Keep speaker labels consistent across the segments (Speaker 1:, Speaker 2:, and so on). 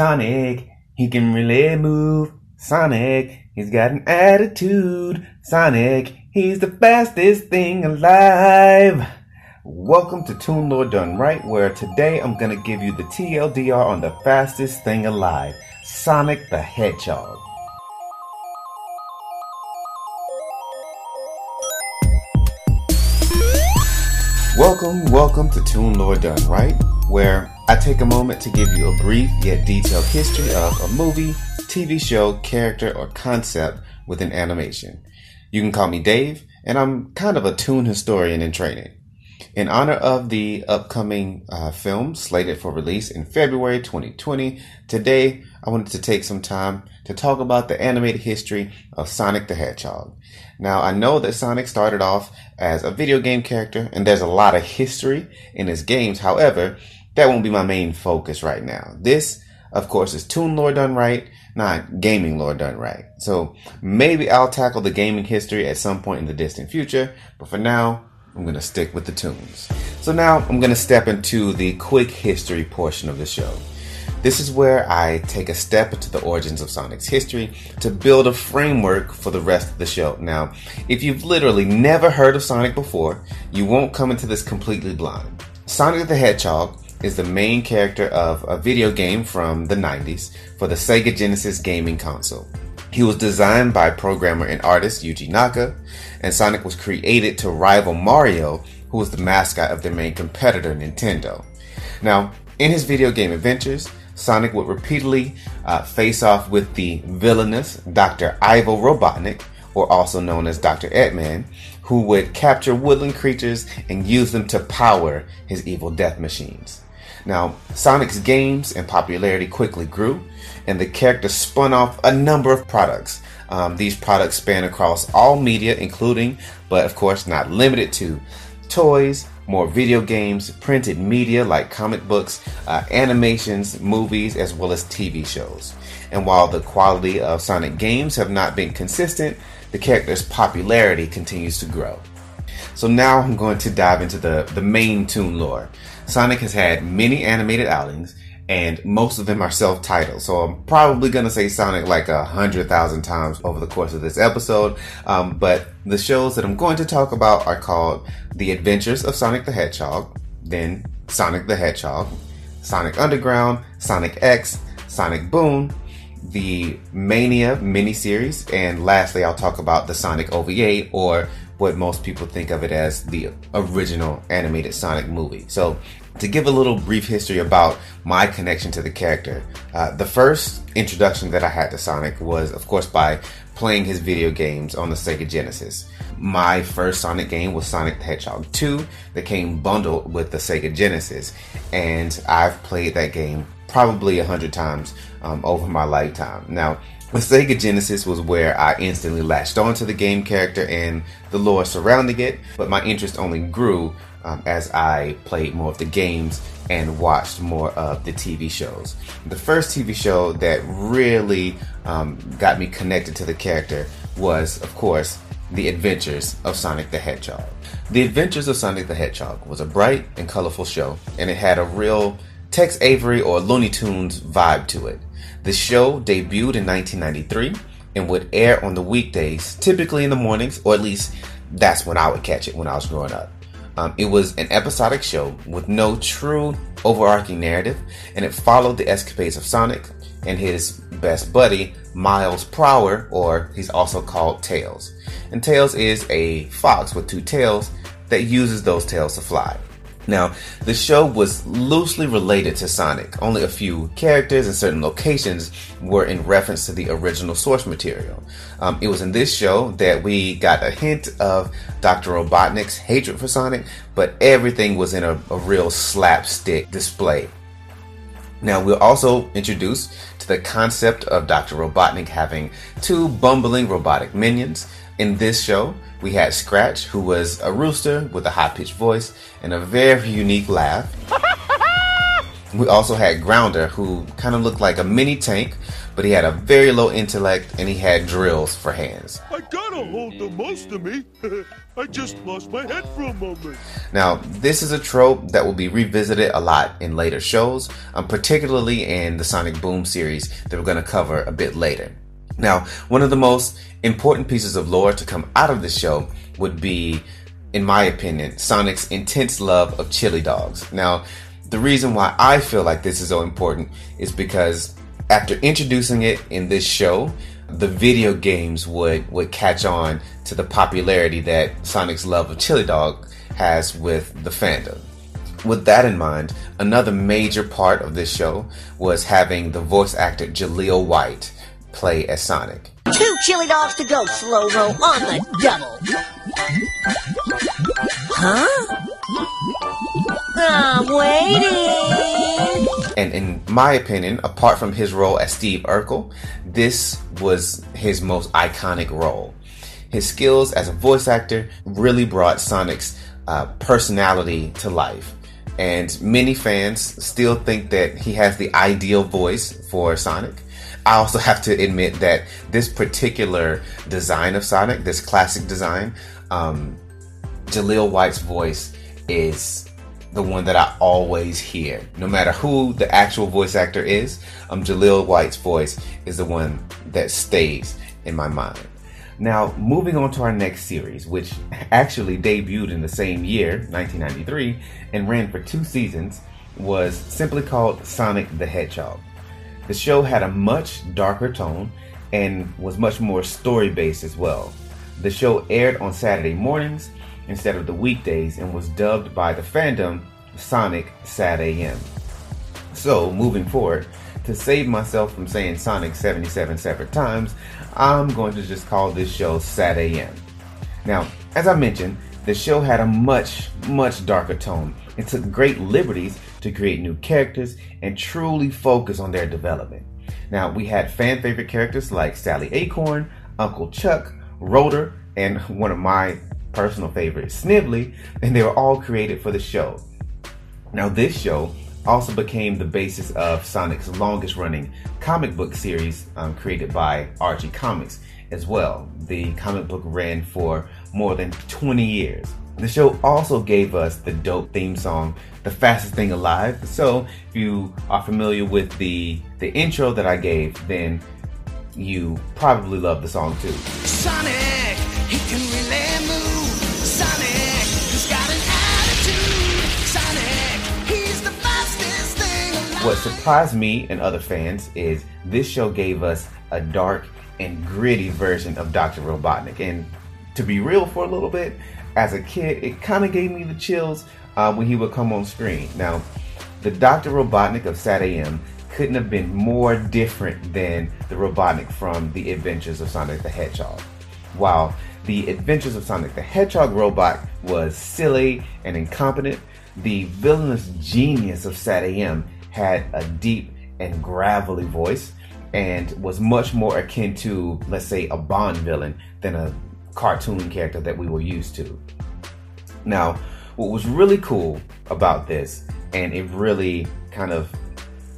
Speaker 1: Sonic, he can really move. Sonic, he's got an attitude. Sonic, he's the fastest thing alive. Welcome to Toon Lore Done Right, where today I'm gonna give you the TLDR on the fastest thing alive, Sonic the Hedgehog. Welcome, welcome to Toon Lore Done Right, where I take a moment to give you a brief yet detailed history of a movie, TV show, character, or concept within animation. You can call me Dave, and I'm kind of a toon historian in training. In honor of the upcoming uh, film slated for release in February 2020, today I wanted to take some time to talk about the animated history of Sonic the Hedgehog. Now, I know that Sonic started off as a video game character, and there's a lot of history in his games. However, that won't be my main focus right now. This, of course, is Toon Lore done right, not gaming lore done right. So maybe I'll tackle the gaming history at some point in the distant future, but for now, I'm going to stick with the toons. So now I'm going to step into the quick history portion of the show. This is where I take a step into the origins of Sonic's history to build a framework for the rest of the show. Now, if you've literally never heard of Sonic before, you won't come into this completely blind. Sonic the Hedgehog is the main character of a video game from the 90s for the Sega Genesis gaming console. He was designed by programmer and artist Yuji Naka, and Sonic was created to rival Mario, who was the mascot of their main competitor, Nintendo. Now, in his video game adventures, Sonic would repeatedly uh, face off with the villainous Dr. Ivo Robotnik, or also known as Dr. Eggman, who would capture woodland creatures and use them to power his evil death machines. Now, Sonic's games and popularity quickly grew, and the character spun off a number of products. Um, these products span across all media, including, but of course not limited to, toys, more video games, printed media like comic books, uh, animations, movies, as well as TV shows. And while the quality of Sonic games have not been consistent, the character's popularity continues to grow. So now I'm going to dive into the, the main toon lore. Sonic has had many animated outings, and most of them are self-titled. So I'm probably gonna say Sonic like a hundred thousand times over the course of this episode. Um, but the shows that I'm going to talk about are called The Adventures of Sonic the Hedgehog, then Sonic the Hedgehog, Sonic Underground, Sonic X, Sonic Boom, the Mania miniseries, and lastly, I'll talk about the Sonic OVA, or what most people think of it as the original animated Sonic movie. So, to give a little brief history about my connection to the character, uh, the first introduction that I had to Sonic was, of course, by playing his video games on the Sega Genesis. My first Sonic game was Sonic the Hedgehog 2 that came bundled with the Sega Genesis, and I've played that game probably a hundred times um, over my lifetime. Now, the Sega Genesis was where I instantly latched onto the game character and the lore surrounding it, but my interest only grew um, as I played more of the games and watched more of the TV shows. The first TV show that really um, got me connected to the character was, of course, The Adventures of Sonic the Hedgehog. The Adventures of Sonic the Hedgehog was a bright and colorful show, and it had a real Tex Avery or Looney Tunes vibe to it. The show debuted in 1993 and would air on the weekdays, typically in the mornings, or at least that's when I would catch it when I was growing up. Um, it was an episodic show with no true overarching narrative, and it followed the escapades of Sonic and his best buddy, Miles Prower, or he's also called Tails. And Tails is a fox with two tails that uses those tails to fly. Now, the show was loosely related to Sonic. Only a few characters and certain locations were in reference to the original source material. Um, it was in this show that we got a hint of Dr. Robotnik's hatred for Sonic, but everything was in a, a real slapstick display. Now, we're also introduced the concept of Dr. Robotnik having two bumbling robotic minions. In this show, we had Scratch, who was a rooster with a high pitched voice and a very unique laugh. We also had Grounder, who kind of looked like a mini tank, but he had a very low intellect and he had drills for hands.
Speaker 2: I gotta hold the most of me. I just lost my head for a moment.
Speaker 1: Now, this is a trope that will be revisited a lot in later shows, um, particularly in the Sonic Boom series that we're going to cover a bit later. Now, one of the most important pieces of lore to come out of this show would be, in my opinion, Sonic's intense love of chili dogs. Now, the reason why I feel like this is so important is because after introducing it in this show, the video games would, would catch on to the popularity that Sonic's love of chili dog has with the fandom. With that in mind, another major part of this show was having the voice actor Jaleel White play as Sonic.
Speaker 3: Two chili dogs to go, slow mo on the double. Huh? I'm waiting.
Speaker 1: And in my opinion, apart from his role as Steve Urkel, this was his most iconic role. His skills as a voice actor really brought Sonic's uh, personality to life. And many fans still think that he has the ideal voice for Sonic. I also have to admit that this particular design of Sonic, this classic design, um, Jaleel White's voice is the one that I always hear. No matter who the actual voice actor is, um, Jaleel White's voice is the one that stays in my mind. Now, moving on to our next series, which actually debuted in the same year, 1993, and ran for two seasons, was simply called Sonic the Hedgehog. The show had a much darker tone and was much more story based as well. The show aired on Saturday mornings instead of the weekdays and was dubbed by the fandom Sonic Sat AM. So, moving forward, to save myself from saying Sonic 77 separate times, I'm going to just call this show Sat AM. Now, as I mentioned, the show had a much, much darker tone and took great liberties to create new characters and truly focus on their development. Now, we had fan favorite characters like Sally Acorn, Uncle Chuck, Rotor, and one of my personal favorites, Snively, and they were all created for the show. Now, this show also became the basis of Sonic's longest running comic book series um, created by Archie Comics as well. The comic book ran for more than 20 years. The show also gave us the dope theme song, The Fastest Thing Alive. So, if you are familiar with the, the intro that I gave, then you probably love the song too.
Speaker 4: Sonic, he can really move. Sonic, he's got an attitude. Sonic, he's the fastest thing alive.
Speaker 1: What surprised me and other fans is this show gave us a dark and gritty version of Dr. Robotnik. And to be real for a little bit, as a kid, it kind of gave me the chills uh, when he would come on screen. Now, the Dr. Robotnik of Sat AM couldn't have been more different than the Robotnik from The Adventures of Sonic the Hedgehog. While the Adventures of Sonic the Hedgehog robot was silly and incompetent, the villainous genius of Sat AM had a deep and gravelly voice and was much more akin to, let's say, a Bond villain than a cartoon character that we were used to. Now, what was really cool about this, and it really kind of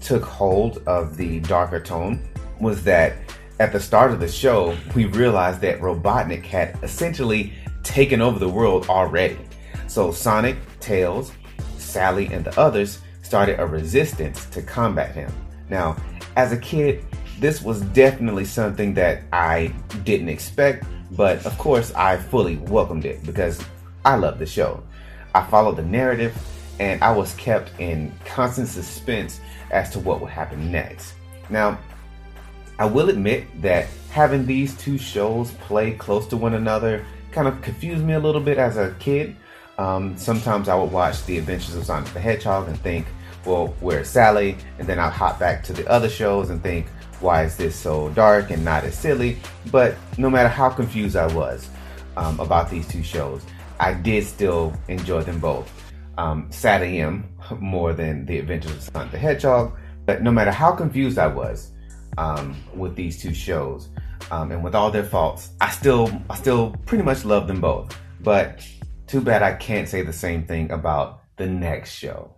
Speaker 1: took hold of the darker tone, was that at the start of the show, we realized that Robotnik had essentially taken over the world already. So Sonic, Tails, Sally, and the others started a resistance to combat him. Now, as a kid, this was definitely something that I didn't expect, but of course, I fully welcomed it because I love the show. I followed the narrative and I was kept in constant suspense as to what would happen next. Now, I will admit that having these two shows play close to one another kind of confused me a little bit as a kid. Um, sometimes I would watch The Adventures of Sonic the Hedgehog and think, well, where's Sally? And then I'll hop back to the other shows and think, why is this so dark and not as silly? But no matter how confused I was um, about these two shows, I did still enjoy them both. Um, Sat AM more than The Adventures of Sonic the Hedgehog. But no matter how confused I was um, with these two shows, um, and with all their faults, I still I still pretty much love them both. But too bad I can't say the same thing about the next show.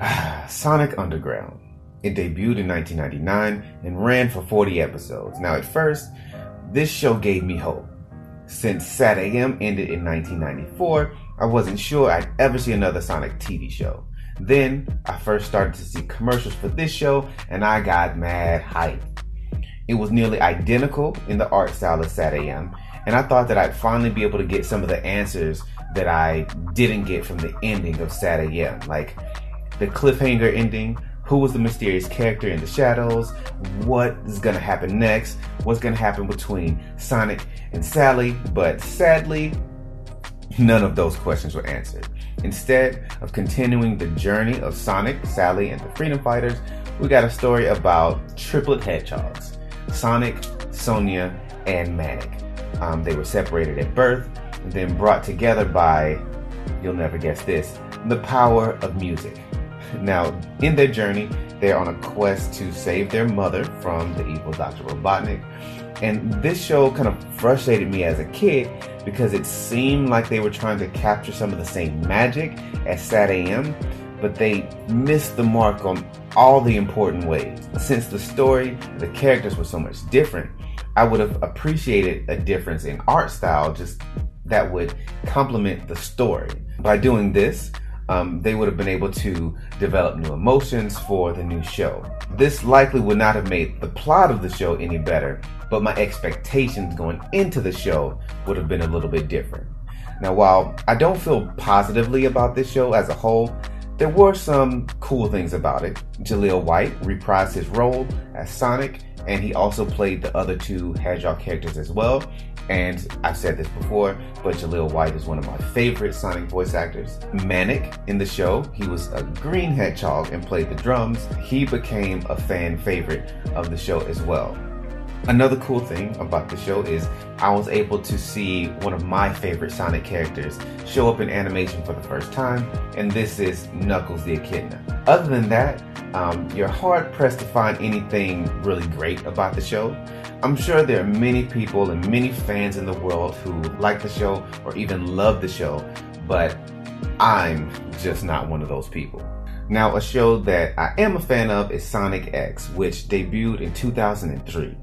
Speaker 1: Sonic Underground. It debuted in 1999 and ran for 40 episodes. Now, at first, this show gave me hope. Since SatAM ended in 1994, I wasn't sure I'd ever see another Sonic TV show. Then I first started to see commercials for this show and I got mad hype. It was nearly identical in the art style of SatAM, and I thought that I'd finally be able to get some of the answers that I didn't get from the ending of SatAM, like the cliffhanger ending, who was the mysterious character in the shadows, what is gonna happen next, what's gonna happen between Sonic and Sally, but sadly, none of those questions were answered. Instead of continuing the journey of Sonic, Sally, and the Freedom Fighters, we got a story about triplet hedgehogs Sonic, Sonia, and Manic. Um, they were separated at birth, then brought together by, you'll never guess this, the power of music. Now, in their journey, they're on a quest to save their mother from the evil Dr. Robotnik. And this show kind of frustrated me as a kid because it seemed like they were trying to capture some of the same magic as SatAM, but they missed the mark on all the important ways. Since the story, the characters were so much different, I would have appreciated a difference in art style just that would complement the story. By doing this, um, they would have been able to develop new emotions for the new show. This likely would not have made the plot of the show any better, but my expectations going into the show would have been a little bit different. Now, while I don't feel positively about this show as a whole, there were some cool things about it. Jaleel White reprised his role as Sonic, and he also played the other two Hedgehog characters as well. And I've said this before, but Jaleel White is one of my favorite Sonic voice actors. Manic in the show, he was a green hedgehog and played the drums. He became a fan favorite of the show as well. Another cool thing about the show is I was able to see one of my favorite Sonic characters show up in animation for the first time, and this is Knuckles the Echidna. Other than that, um, you're hard pressed to find anything really great about the show. I'm sure there are many people and many fans in the world who like the show or even love the show, but I'm just not one of those people. Now, a show that I am a fan of is Sonic X, which debuted in 2003.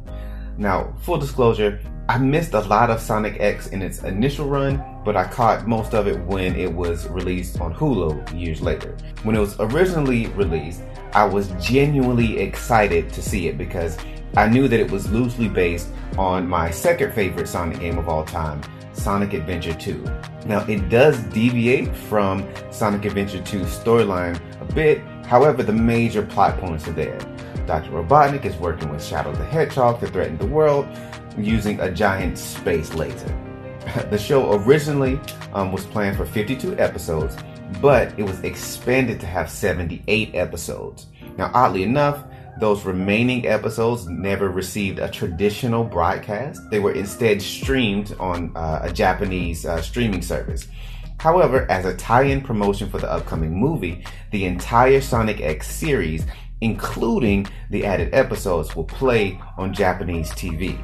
Speaker 1: Now, full disclosure, I missed a lot of Sonic X in its initial run, but I caught most of it when it was released on Hulu years later. When it was originally released, I was genuinely excited to see it because I knew that it was loosely based on my second favorite Sonic game of all time, Sonic Adventure 2. Now, it does deviate from Sonic Adventure 2's storyline a bit, however, the major plot points are there. Dr. Robotnik is working with Shadow the Hedgehog to threaten the world using a giant space laser. the show originally um, was planned for 52 episodes, but it was expanded to have 78 episodes. Now, oddly enough, those remaining episodes never received a traditional broadcast. They were instead streamed on uh, a Japanese uh, streaming service. However, as a tie in promotion for the upcoming movie, the entire Sonic X series including the added episodes, will play on Japanese TV.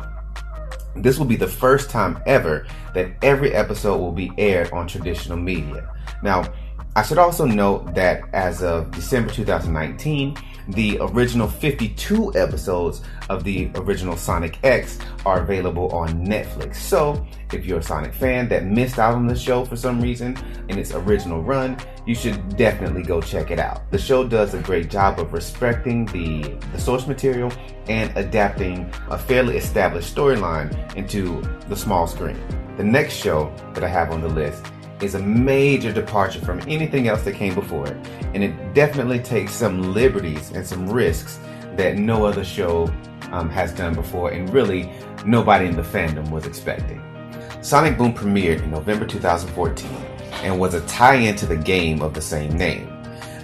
Speaker 1: This will be the first time ever that every episode will be aired on traditional media. Now, I should also note that as of December 2019, the original 52 episodes of the original Sonic X are available on Netflix. So, if you're a Sonic fan that missed out on the show for some reason in its original run, you should definitely go check it out. The show does a great job of respecting the, the source material and adapting a fairly established storyline into the small screen. The next show that I have on the list is a major departure from anything else that came before it, and it definitely takes some liberties and some risks that no other show um, has done before, and really nobody in the fandom was expecting. Sonic Boom premiered in November 2014 and was a tie in to the game of the same name.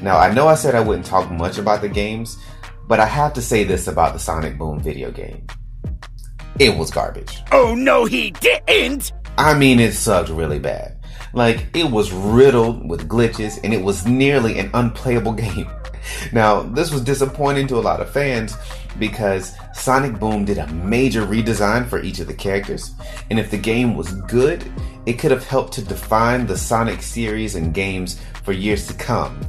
Speaker 1: Now, I know I said I wouldn't talk much about the games, but I have to say this about the Sonic Boom video game. It was garbage.
Speaker 2: Oh, no, he didn't!
Speaker 1: I mean, it sucked really bad. Like, it was riddled with glitches and it was nearly an unplayable game. Now, this was disappointing to a lot of fans because Sonic Boom did a major redesign for each of the characters, and if the game was good, it could have helped to define the Sonic series and games for years to come.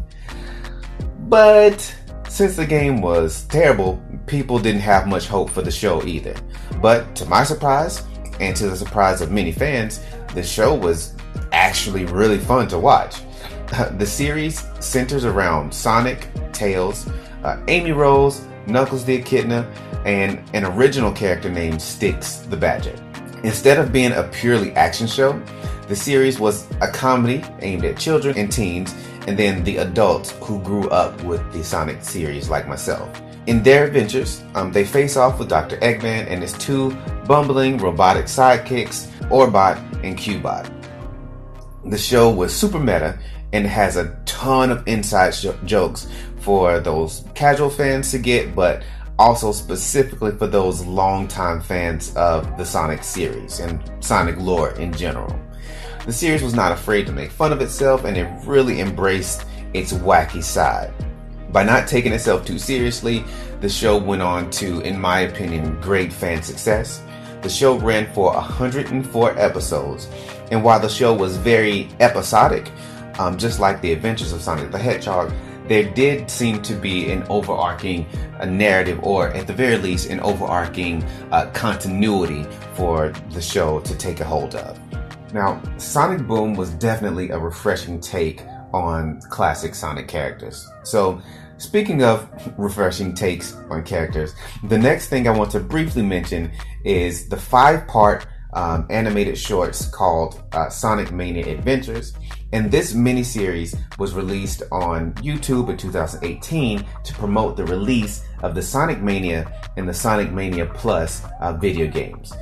Speaker 1: But since the game was terrible, people didn't have much hope for the show either. But to my surprise, and to the surprise of many fans, the show was actually really fun to watch. The series centers around Sonic, Tails, uh, Amy Rose, Knuckles the Echidna, and an original character named Styx the Badger. Instead of being a purely action show, the series was a comedy aimed at children and teens, and then the adults who grew up with the Sonic series, like myself. In their adventures, um, they face off with Dr. Eggman and his two bumbling robotic sidekicks, Orbot and Cubot. The show was super meta and has a ton of inside jokes for those casual fans to get, but also specifically for those longtime fans of the Sonic series and Sonic lore in general. The series was not afraid to make fun of itself and it really embraced its wacky side. By not taking itself too seriously, the show went on to, in my opinion, great fan success. The show ran for 104 episodes, and while the show was very episodic, um, just like the adventures of Sonic the Hedgehog, there did seem to be an overarching uh, narrative, or at the very least, an overarching uh, continuity for the show to take a hold of. Now, Sonic Boom was definitely a refreshing take on classic Sonic characters. So, speaking of refreshing takes on characters, the next thing I want to briefly mention is the five part um, animated shorts called uh, Sonic Mania Adventures. And this miniseries was released on YouTube in 2018 to promote the release of the Sonic Mania and the Sonic Mania Plus uh, video games.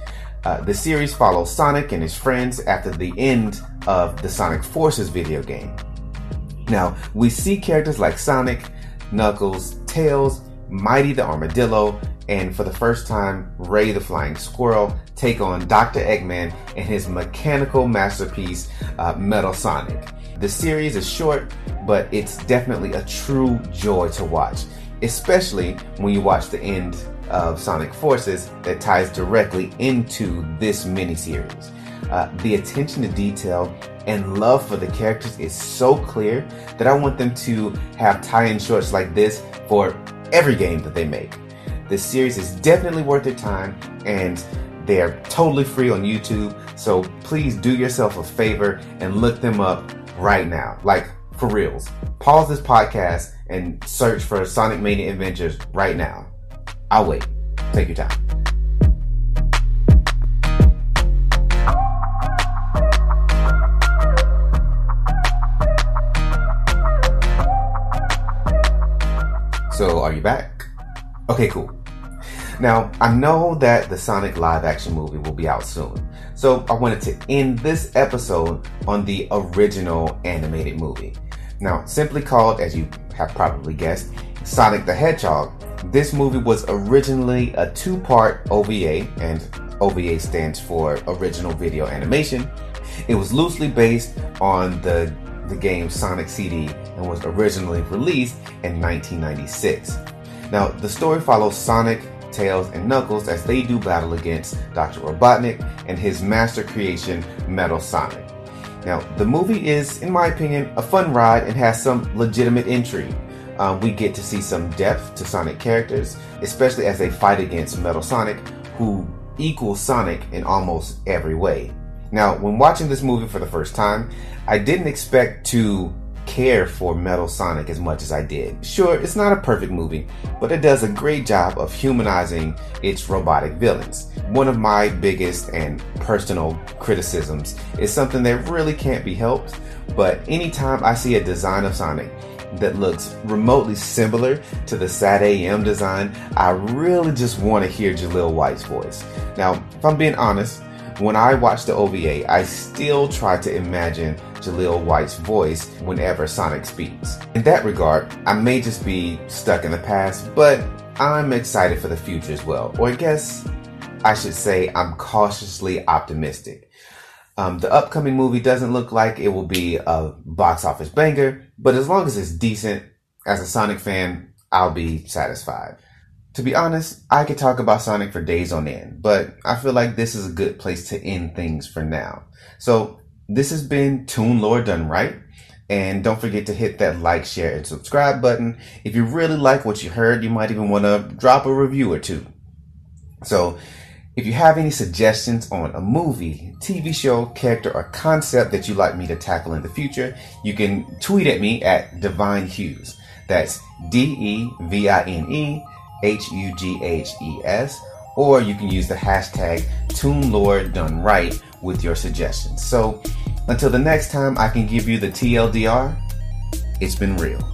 Speaker 1: Uh, the series follows Sonic and his friends after the end of the Sonic Forces video game. Now, we see characters like Sonic, Knuckles, Tails, Mighty the Armadillo, and for the first time, Ray the Flying Squirrel take on Dr. Eggman and his mechanical masterpiece, uh, Metal Sonic. The series is short, but it's definitely a true joy to watch, especially when you watch the end of Sonic Forces that ties directly into this miniseries. Uh, the attention to detail and love for the characters is so clear that I want them to have tie-in shorts like this for every game that they make. This series is definitely worth your time and they're totally free on YouTube. So please do yourself a favor and look them up right now. Like for reals. Pause this podcast and search for Sonic Mania Adventures right now. I'll wait. Take your time. So, are you back? Okay, cool. Now, I know that the Sonic live action movie will be out soon, so I wanted to end this episode on the original animated movie. Now, simply called, as you have probably guessed, Sonic the Hedgehog, this movie was originally a two part OVA, and OVA stands for Original Video Animation. It was loosely based on the, the game Sonic CD and was originally released in 1996. Now, the story follows Sonic, Tails, and Knuckles as they do battle against Dr. Robotnik and his master creation, Metal Sonic. Now, the movie is, in my opinion, a fun ride and has some legitimate intrigue. Um, we get to see some depth to Sonic characters, especially as they fight against Metal Sonic, who equals Sonic in almost every way. Now, when watching this movie for the first time, I didn't expect to care for Metal Sonic as much as I did. Sure, it's not a perfect movie, but it does a great job of humanizing its robotic villains. One of my biggest and personal criticisms is something that really can't be helped, but anytime I see a design of Sonic that looks remotely similar to the Sat AM design, I really just want to hear Jaleel White's voice. Now, if I'm being honest, when I watch the OVA, I still try to imagine Jaleel White's voice whenever Sonic speaks. In that regard, I may just be stuck in the past, but I'm excited for the future as well. Or I guess I should say I'm cautiously optimistic. Um, the upcoming movie doesn't look like it will be a box office banger, but as long as it's decent, as a Sonic fan, I'll be satisfied. To be honest, I could talk about Sonic for days on end, but I feel like this is a good place to end things for now. So this has been Toon Lore Done Right. And don't forget to hit that like, share, and subscribe button. If you really like what you heard, you might even want to drop a review or two. So, if you have any suggestions on a movie, TV show, character, or concept that you'd like me to tackle in the future, you can tweet at me at Devine Hughes. That's D E V I N E H U G H E S. Or you can use the hashtag Lore Done Right with your suggestions. So until the next time I can give you the TLDR, it's been real.